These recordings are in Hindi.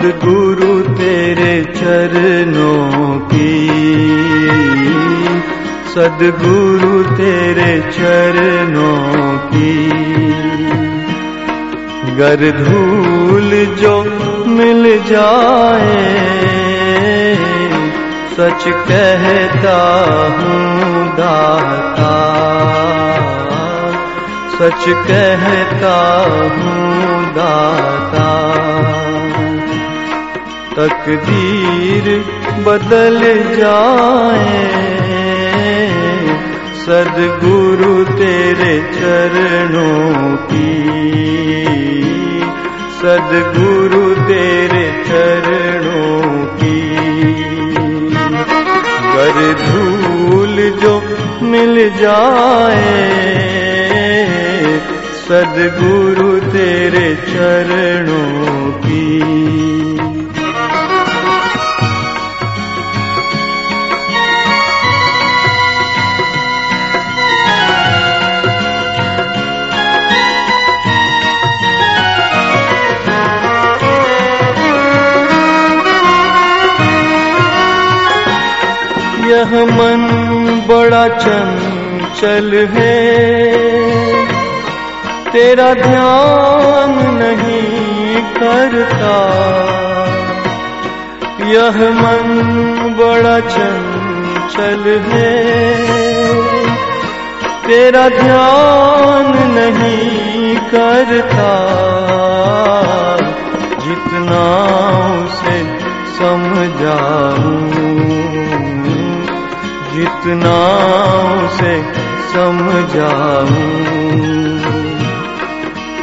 सदगुरु तेरे चरणों की। सदगुरु तेरे चरणों की। गर धूल जो मिल जाए, सच कहता हूँ दाता। सच कहता हूँ दाता। तकदीर बदल जाए। सदगुरु तेरे चरणों की। सदगुरु तेरे चरणों की। कर धूल जो मिल जाए, सदगुरु तेरे चरणों की। यह मन बड़ा चंचल है। तेरा ध्यान नहीं करता। यह मन बड़ा चंचल है। तेरा ध्यान नहीं करता। जितना उसे समझाऊं जितना उसे समझाऊं।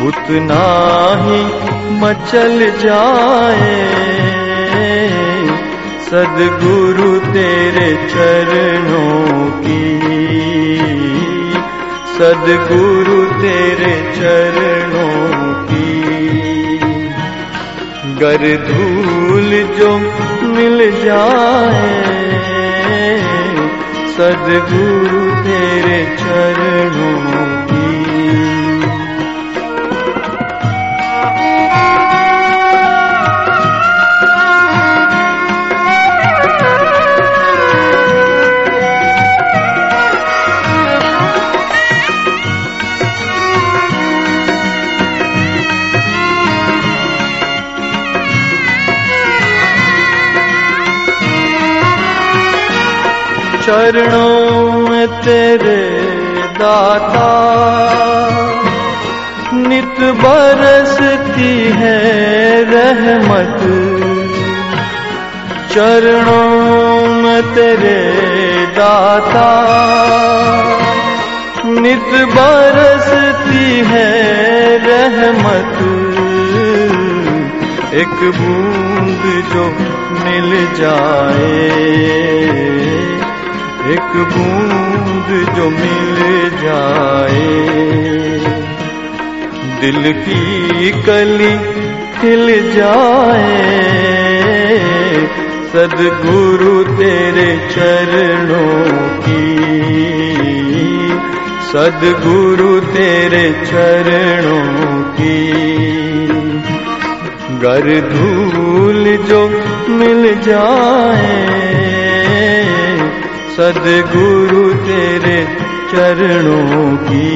उतना ही मचल जाए। सदगुरु तेरे चरणों की। सदगुरु तेरे चरणों की। गर धूल जो मिल जाए। सदगुरु तेरे चरणों में तेरे दाता नित बरसती है रहमत। चरणों में तेरे दाता नित बरसती है रहमत। एक बूंद जो मिल जाए। एक बूंद जो मिल जाए। दिल की कली खिल जाए। सदगुरु तेरे चरणों की। सदगुरु तेरे चरणों की। गर धूल जो मिल जाए। सदगुरु तेरे चरणों की।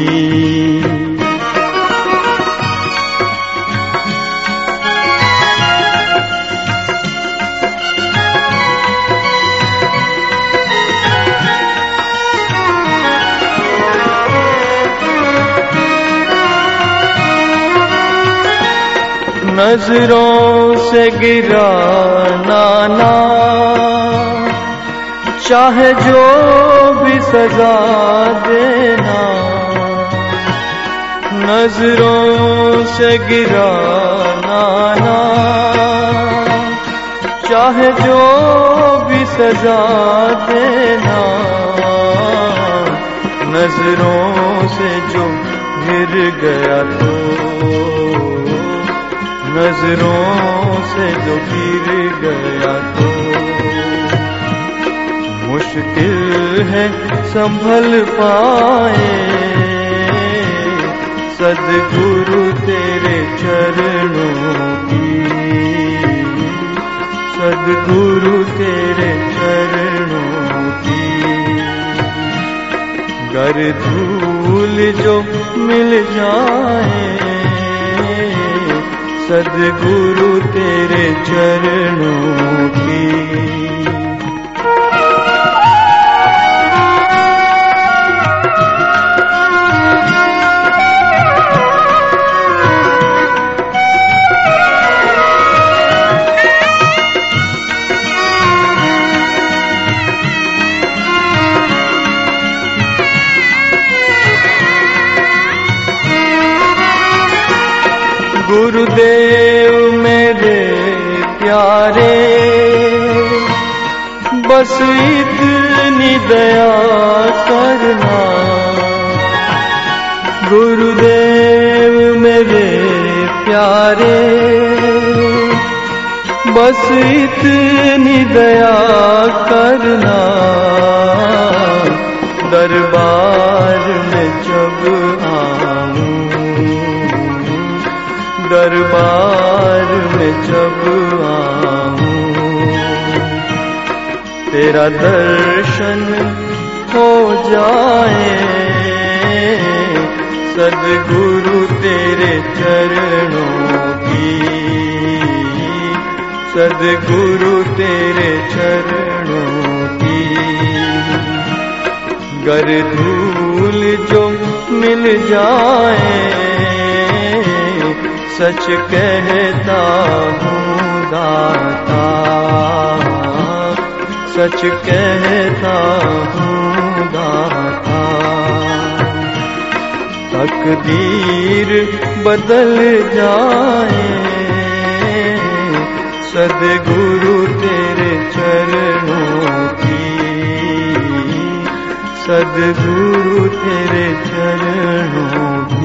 नजरों से गिरा नाना चाहे जो भी सजा देना। नज़रों से गिरा नाना चाहे जो भी सजा देना। नज़रों से जो गिर गया तो। नज़रों से जो गिर गया तो। मुश्किल है संभल पाए। सदगुरु तेरे चरणों की। सदगुरु तेरे चरणों की। गर धूल जो मिल जाए। सदगुरु तेरे चरणों की मेरे प्यारे। बस इतनी दया करना। गुरुदेव मेरे प्यारे। बस इतनी दया करना। दरबार में जब आऊँ, दरबार जब तेरा दर्शन हो जाए। सदगुरु तेरे चरणों की, सदगुरु तेरे चरणों की। गर धूल जो मिल जाए सच कहता हूँ, दाता। सच कहता हूँ, दाता। तकदीर बदल जाए, सदगुरु तेरे चरणों की। सदगुरु तेरे चरणों